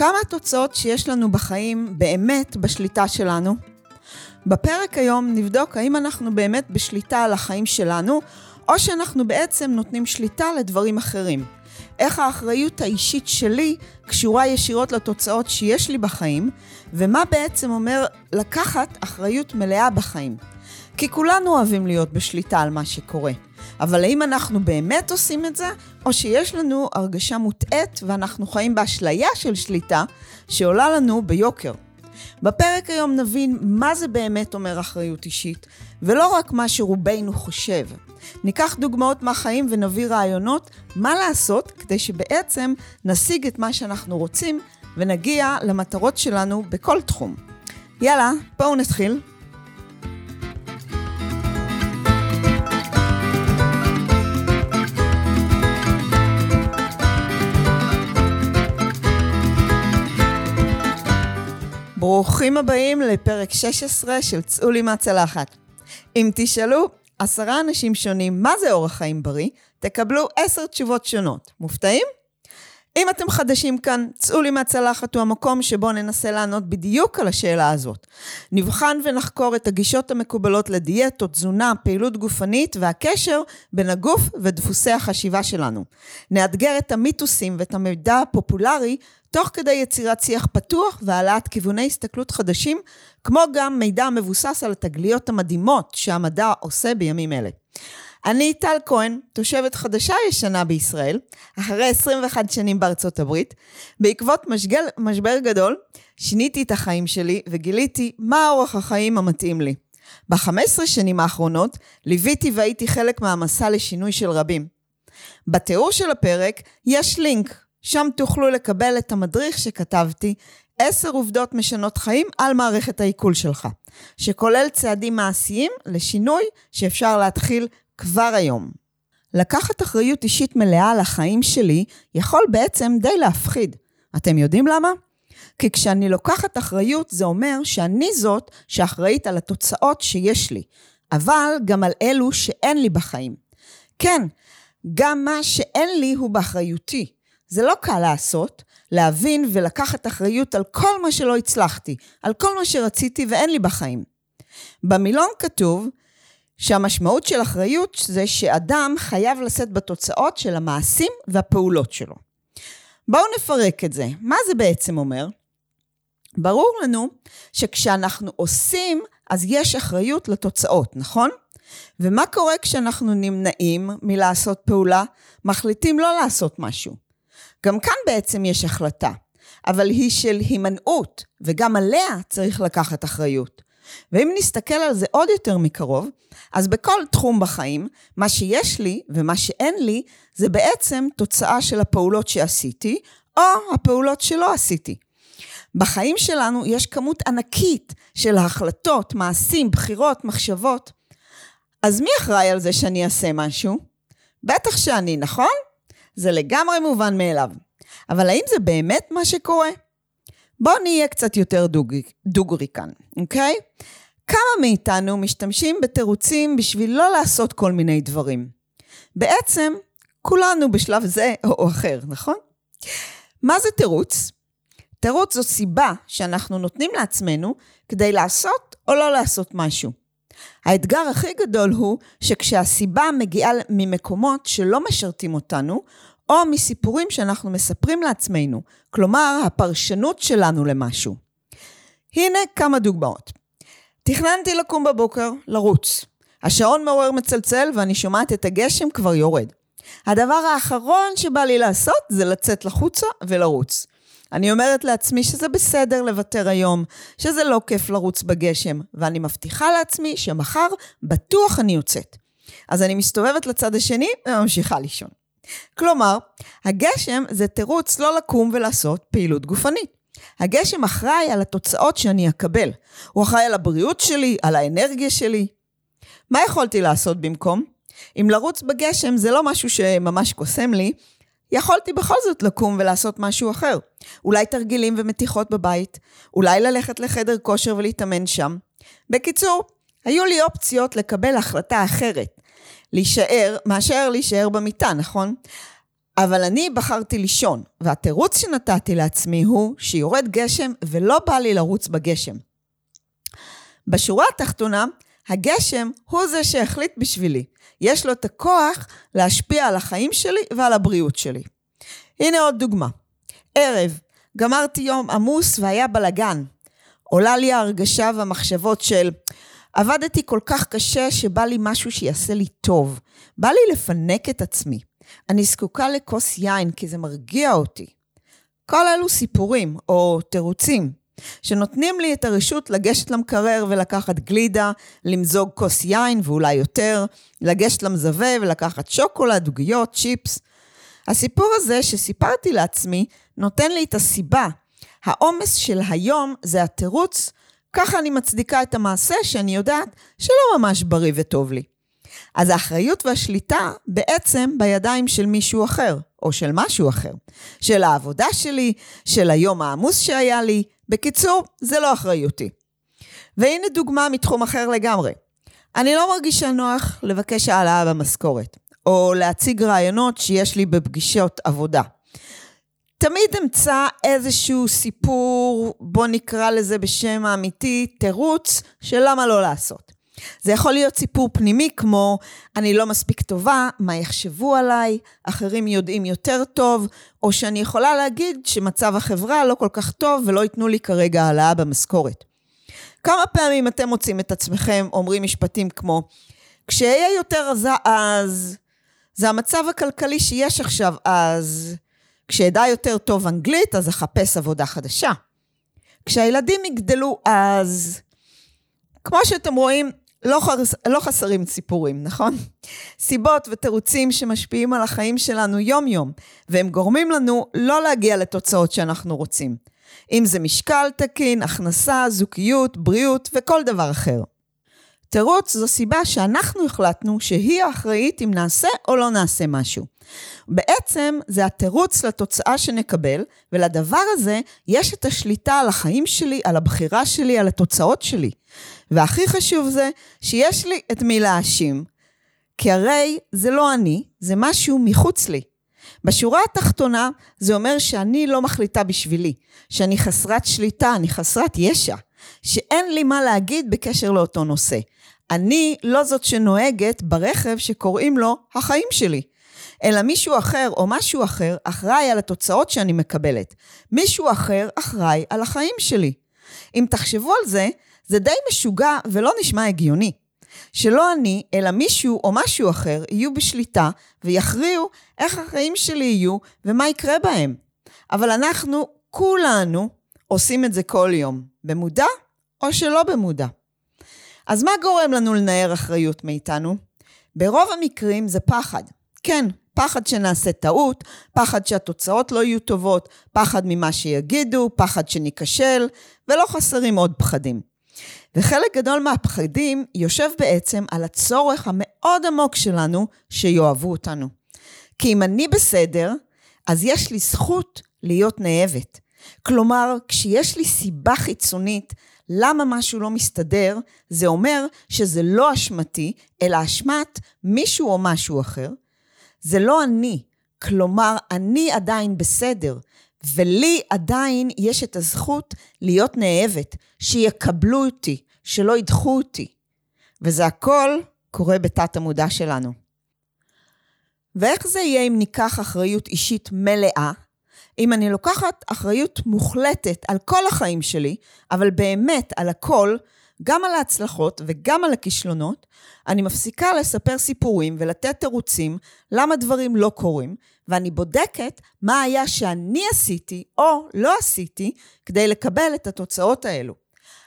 כמה התוצאות שיש לנו בחיים באמת בשליטה שלנו? בפרק היום נבדוק האם אנחנו באמת בשליטה על החיים שלנו, או שאנחנו בעצם נותנים שליטה לדברים אחרים. איך האחריות האישית שלי קשורה ישירות לתוצאות שיש לי בחיים, ומה בעצם אומר לקחת אחריות מלאה בחיים. כי כולנו אוהבים להיות בשליטה על מה שקורה. אבל האם אנחנו באמת עושים את זה, או שיש לנו הרגשה מוטעית ואנחנו חיים באשליה של שליטה שעולה לנו ביוקר? בפרק היום נבין מה זה באמת אומר אחריות אישית, ולא רק מה שרובנו חושב. ניקח דוגמאות מהחיים ונביא רעיונות מה לעשות כדי שבעצם נשיג את מה שאנחנו רוצים ונגיע למטרות שלנו בכל תחום. יאללה, בואו נתחיל. ברוכים הבאים לפרק 16 של צאו לי מהצלחת. אם תשאלו עשרה אנשים שונים מה זה אורח חיים בריא, תקבלו עשר תשובות שונות. מופתעים? אם אתם חדשים כאן, צאו לי מהצלחת הוא המקום שבו ננסה לענות בדיוק על השאלה הזאת. נבחן ונחקור את הגישות המקובלות לדיאטות, תזונה, פעילות גופנית והקשר בין הגוף ודפוסי החשיבה שלנו. נאתגר את המיתוסים ואת המידע הפופולרי תוך כדי יצירת שיח פתוח והעלאת כיווני הסתכלות חדשים, כמו גם מידע מבוסס על התגליות המדהימות שהמדע עושה בימים אלה. אני טל כהן, תושבת חדשה ישנה בישראל, אחרי 21 שנים בארצות הברית. בעקבות משגל, משבר גדול, שיניתי את החיים שלי וגיליתי מה אורח החיים המתאים לי. ב-15 שנים האחרונות ליוויתי והייתי חלק מהמסע לשינוי של רבים. בתיאור של הפרק יש לינק שם תוכלו לקבל את המדריך שכתבתי, עשר עובדות משנות חיים על מערכת העיכול שלך, שכולל צעדים מעשיים לשינוי שאפשר להתחיל כבר היום. לקחת אחריות אישית מלאה על החיים שלי יכול בעצם די להפחיד. אתם יודעים למה? כי כשאני לוקחת אחריות זה אומר שאני זאת שאחראית על התוצאות שיש לי, אבל גם על אלו שאין לי בחיים. כן, גם מה שאין לי הוא באחריותי. זה לא קל לעשות, להבין ולקחת אחריות על כל מה שלא הצלחתי, על כל מה שרציתי ואין לי בחיים. במילון כתוב שהמשמעות של אחריות זה שאדם חייב לשאת בתוצאות של המעשים והפעולות שלו. בואו נפרק את זה. מה זה בעצם אומר? ברור לנו שכשאנחנו עושים, אז יש אחריות לתוצאות, נכון? ומה קורה כשאנחנו נמנעים מלעשות פעולה, מחליטים לא לעשות משהו? גם כאן בעצם יש החלטה, אבל היא של הימנעות, וגם עליה צריך לקחת אחריות. ואם נסתכל על זה עוד יותר מקרוב, אז בכל תחום בחיים, מה שיש לי ומה שאין לי, זה בעצם תוצאה של הפעולות שעשיתי, או הפעולות שלא עשיתי. בחיים שלנו יש כמות ענקית של החלטות, מעשים, בחירות, מחשבות. אז מי אחראי על זה שאני אעשה משהו? בטח שאני, נכון? זה לגמרי מובן מאליו. אבל האם זה באמת מה שקורה? בואו נהיה קצת יותר דוג... דוגרי כאן, אוקיי? כמה מאיתנו משתמשים בתירוצים בשביל לא לעשות כל מיני דברים? בעצם, כולנו בשלב זה או אחר, נכון? מה זה תירוץ? תירוץ זו סיבה שאנחנו נותנים לעצמנו כדי לעשות או לא לעשות משהו. האתגר הכי גדול הוא שכשהסיבה מגיעה ממקומות שלא משרתים אותנו, או מסיפורים שאנחנו מספרים לעצמנו, כלומר, הפרשנות שלנו למשהו. הנה כמה דוגמאות. תכננתי לקום בבוקר, לרוץ. השעון מעורר מצלצל ואני שומעת את הגשם כבר יורד. הדבר האחרון שבא לי לעשות זה לצאת לחוצה ולרוץ. אני אומרת לעצמי שזה בסדר לוותר היום, שזה לא כיף לרוץ בגשם, ואני מבטיחה לעצמי שמחר בטוח אני יוצאת. אז אני מסתובבת לצד השני וממשיכה לישון. כלומר, הגשם זה תירוץ לא לקום ולעשות פעילות גופנית. הגשם אחראי על התוצאות שאני אקבל. הוא אחראי על הבריאות שלי, על האנרגיה שלי. מה יכולתי לעשות במקום? אם לרוץ בגשם זה לא משהו שממש קוסם לי, יכולתי בכל זאת לקום ולעשות משהו אחר. אולי תרגילים ומתיחות בבית, אולי ללכת לחדר כושר ולהתאמן שם. בקיצור, היו לי אופציות לקבל החלטה אחרת, להישאר, מאשר להישאר במיטה, נכון? אבל אני בחרתי לישון, והתירוץ שנתתי לעצמי הוא שיורד גשם ולא בא לי לרוץ בגשם. בשורה התחתונה, הגשם הוא זה שהחליט בשבילי. יש לו את הכוח להשפיע על החיים שלי ועל הבריאות שלי. הנה עוד דוגמה. ערב, גמרתי יום עמוס והיה בלגן. עולה לי ההרגשה והמחשבות של עבדתי כל כך קשה שבא לי משהו שיעשה לי טוב. בא לי לפנק את עצמי. אני זקוקה לכוס יין כי זה מרגיע אותי. כל אלו סיפורים או תירוצים שנותנים לי את הרשות לגשת למקרר ולקחת גלידה, למזוג כוס יין ואולי יותר, לגשת למזווה ולקחת שוקולד, עוגיות, צ'יפס. הסיפור הזה שסיפרתי לעצמי נותן לי את הסיבה. העומס של היום זה התירוץ, ככה אני מצדיקה את המעשה שאני יודעת שלא ממש בריא וטוב לי. אז האחריות והשליטה בעצם בידיים של מישהו אחר, או של משהו אחר. של העבודה שלי, של היום העמוס שהיה לי. בקיצור, זה לא אחריותי. והנה דוגמה מתחום אחר לגמרי. אני לא מרגישה נוח לבקש העלאה במשכורת, או להציג רעיונות שיש לי בפגישות עבודה. תמיד אמצא איזשהו סיפור, בוא נקרא לזה בשם האמיתי, תירוץ של למה לא לעשות. זה יכול להיות סיפור פנימי כמו, אני לא מספיק טובה, מה יחשבו עליי, אחרים יודעים יותר טוב, או שאני יכולה להגיד שמצב החברה לא כל כך טוב ולא ייתנו לי כרגע העלאה במשכורת. כמה פעמים אתם מוצאים את עצמכם אומרים משפטים כמו, כשאהיה יותר עזה אז, זה המצב הכלכלי שיש עכשיו אז, כשאדע יותר טוב אנגלית אז אחפש עבודה חדשה. כשהילדים יגדלו אז, כמו שאתם רואים, לא, חס, לא חסרים סיפורים, נכון? סיבות ותירוצים שמשפיעים על החיים שלנו יום-יום, והם גורמים לנו לא להגיע לתוצאות שאנחנו רוצים. אם זה משקל תקין, הכנסה, זוגיות, בריאות וכל דבר אחר. תירוץ זו סיבה שאנחנו החלטנו שהיא האחראית אם נעשה או לא נעשה משהו. בעצם זה התירוץ לתוצאה שנקבל, ולדבר הזה יש את השליטה על החיים שלי, על הבחירה שלי, על התוצאות שלי. והכי חשוב זה שיש לי את מי להאשים. כי הרי זה לא אני, זה משהו מחוץ לי. בשורה התחתונה, זה אומר שאני לא מחליטה בשבילי, שאני חסרת שליטה, אני חסרת ישע, שאין לי מה להגיד בקשר לאותו נושא. אני לא זאת שנוהגת ברכב שקוראים לו החיים שלי. אלא מישהו אחר או משהו אחר אחראי על התוצאות שאני מקבלת. מישהו אחר אחראי על החיים שלי. אם תחשבו על זה, זה די משוגע ולא נשמע הגיוני. שלא אני, אלא מישהו או משהו אחר יהיו בשליטה ויכריעו איך החיים שלי יהיו ומה יקרה בהם. אבל אנחנו, כולנו, עושים את זה כל יום, במודע או שלא במודע. אז מה גורם לנו לנער אחריות מאיתנו? ברוב המקרים זה פחד. כן, פחד שנעשה טעות, פחד שהתוצאות לא יהיו טובות, פחד ממה שיגידו, פחד שניכשל, ולא חסרים עוד פחדים. וחלק גדול מהפחדים יושב בעצם על הצורך המאוד עמוק שלנו שיאהבו אותנו. כי אם אני בסדר, אז יש לי זכות להיות נאהבת. כלומר, כשיש לי סיבה חיצונית למה משהו לא מסתדר, זה אומר שזה לא אשמתי, אלא אשמת מישהו או משהו אחר. זה לא אני, כלומר, אני עדיין בסדר, ולי עדיין יש את הזכות להיות נאהבת, שיקבלו אותי, שלא ידחו אותי. וזה הכל קורה בתת המודע שלנו. ואיך זה יהיה אם ניקח אחריות אישית מלאה? אם אני לוקחת אחריות מוחלטת על כל החיים שלי, אבל באמת על הכל, גם על ההצלחות וגם על הכישלונות, אני מפסיקה לספר סיפורים ולתת תירוצים למה דברים לא קורים, ואני בודקת מה היה שאני עשיתי או לא עשיתי כדי לקבל את התוצאות האלו.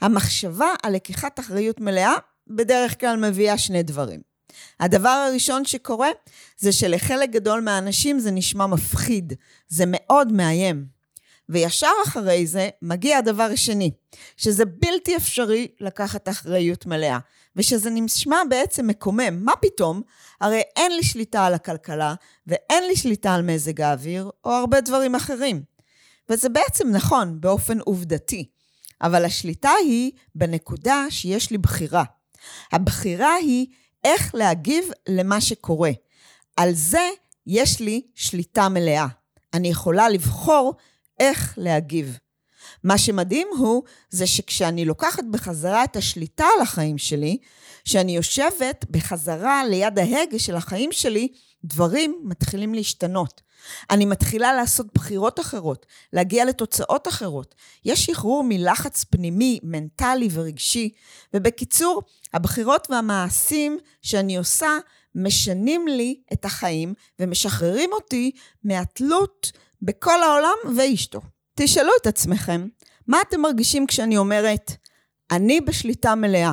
המחשבה על לקיחת אחריות מלאה בדרך כלל מביאה שני דברים. הדבר הראשון שקורה זה שלחלק גדול מהאנשים זה נשמע מפחיד, זה מאוד מאיים. וישר אחרי זה מגיע הדבר השני, שזה בלתי אפשרי לקחת אחריות מלאה, ושזה נשמע בעצם מקומם. מה פתאום? הרי אין לי שליטה על הכלכלה, ואין לי שליטה על מזג האוויר, או הרבה דברים אחרים. וזה בעצם נכון באופן עובדתי, אבל השליטה היא בנקודה שיש לי בחירה. הבחירה היא איך להגיב למה שקורה. על זה יש לי שליטה מלאה. אני יכולה לבחור איך להגיב. מה שמדהים הוא, זה שכשאני לוקחת בחזרה את השליטה על החיים שלי, כשאני יושבת בחזרה ליד ההגה של החיים שלי, דברים מתחילים להשתנות. אני מתחילה לעשות בחירות אחרות, להגיע לתוצאות אחרות. יש שחרור מלחץ פנימי, מנטלי ורגשי, ובקיצור, הבחירות והמעשים שאני עושה משנים לי את החיים ומשחררים אותי מהתלות בכל העולם ואשתו. תשאלו את עצמכם, מה אתם מרגישים כשאני אומרת, אני בשליטה מלאה,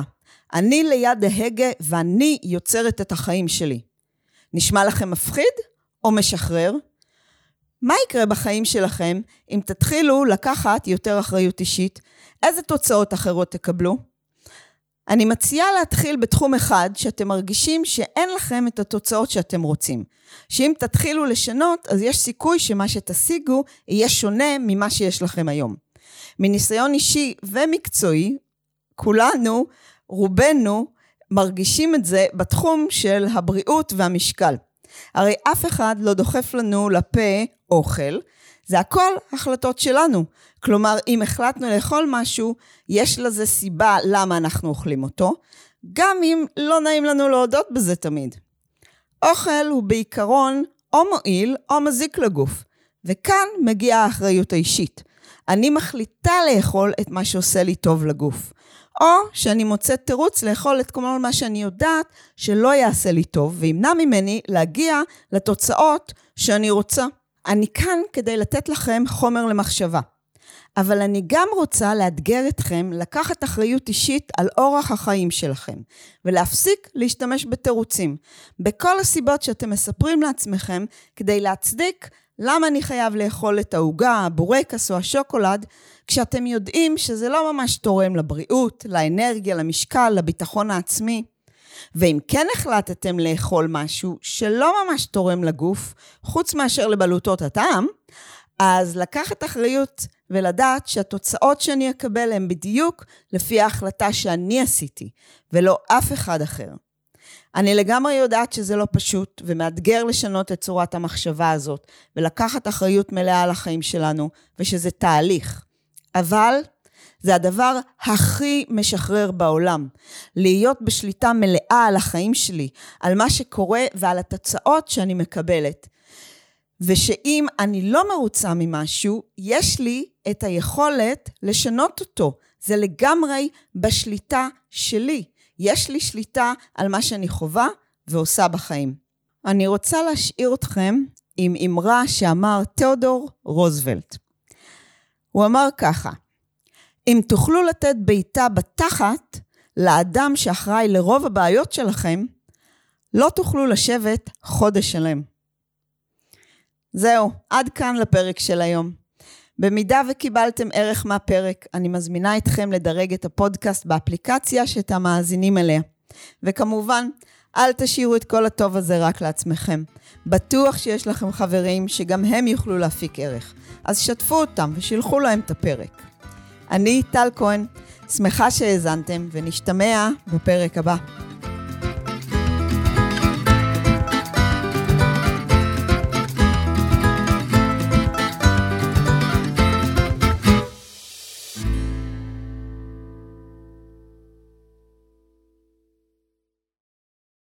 אני ליד ההגה ואני יוצרת את החיים שלי? נשמע לכם מפחיד או משחרר? מה יקרה בחיים שלכם אם תתחילו לקחת יותר אחריות אישית? איזה תוצאות אחרות תקבלו? אני מציעה להתחיל בתחום אחד שאתם מרגישים שאין לכם את התוצאות שאתם רוצים. שאם תתחילו לשנות, אז יש סיכוי שמה שתשיגו יהיה שונה ממה שיש לכם היום. מניסיון אישי ומקצועי, כולנו, רובנו, מרגישים את זה בתחום של הבריאות והמשקל. הרי אף אחד לא דוחף לנו לפה אוכל, זה הכל החלטות שלנו. כלומר, אם החלטנו לאכול משהו, יש לזה סיבה למה אנחנו אוכלים אותו, גם אם לא נעים לנו להודות בזה תמיד. אוכל הוא בעיקרון או מועיל או מזיק לגוף, וכאן מגיעה האחריות האישית. אני מחליטה לאכול את מה שעושה לי טוב לגוף. או שאני מוצאת תירוץ לאכול את כל מה שאני יודעת שלא יעשה לי טוב וימנע ממני להגיע לתוצאות שאני רוצה. אני כאן כדי לתת לכם חומר למחשבה. אבל אני גם רוצה לאתגר אתכם לקחת אחריות אישית על אורח החיים שלכם, ולהפסיק להשתמש בתירוצים, בכל הסיבות שאתם מספרים לעצמכם כדי להצדיק למה אני חייב לאכול את העוגה, הבורקס או השוקולד, כשאתם יודעים שזה לא ממש תורם לבריאות, לאנרגיה, למשקל, לביטחון העצמי. ואם כן החלטתם לאכול משהו שלא ממש תורם לגוף, חוץ מאשר לבלוטות הטעם, אז לקחת אחריות ולדעת שהתוצאות שאני אקבל הן בדיוק לפי ההחלטה שאני עשיתי, ולא אף אחד אחר. אני לגמרי יודעת שזה לא פשוט ומאתגר לשנות את צורת המחשבה הזאת ולקחת אחריות מלאה על החיים שלנו, ושזה תהליך. אבל זה הדבר הכי משחרר בעולם. להיות בשליטה מלאה על החיים שלי, על מה שקורה ועל התוצאות שאני מקבלת. ושאם אני לא מרוצה ממשהו, יש לי את היכולת לשנות אותו. זה לגמרי בשליטה שלי. יש לי שליטה על מה שאני חווה ועושה בחיים. אני רוצה להשאיר אתכם עם אמרה שאמר תיאודור רוזוולט. הוא אמר ככה, אם תוכלו לתת בעיטה בתחת לאדם שאחראי לרוב הבעיות שלכם, לא תוכלו לשבת חודש שלם. זהו, עד כאן לפרק של היום. במידה וקיבלתם ערך מהפרק, אני מזמינה אתכם לדרג את הפודקאסט באפליקציה שאתם מאזינים אליה. וכמובן, אל תשאירו את כל הטוב הזה רק לעצמכם. בטוח שיש לכם חברים שגם הם יוכלו להפיק ערך. אז שתפו אותם ושילחו להם את הפרק. אני טל כהן, שמחה שהאזנתם, ונשתמע בפרק הבא.